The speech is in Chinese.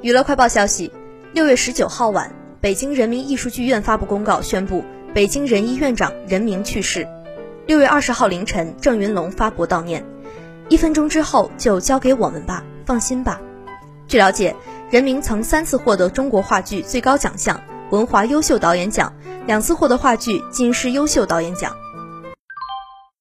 娱乐快报消息六月十九号晚北京人民艺术剧院发布公告宣布北京人艺院长任明去世。六月二十号凌晨郑云龙发博悼念。一分钟之后就交给我们吧放心吧。据了解任明曾三次获得中国话剧最高奖项文华优秀导演奖两次获得话剧金狮优秀导演奖。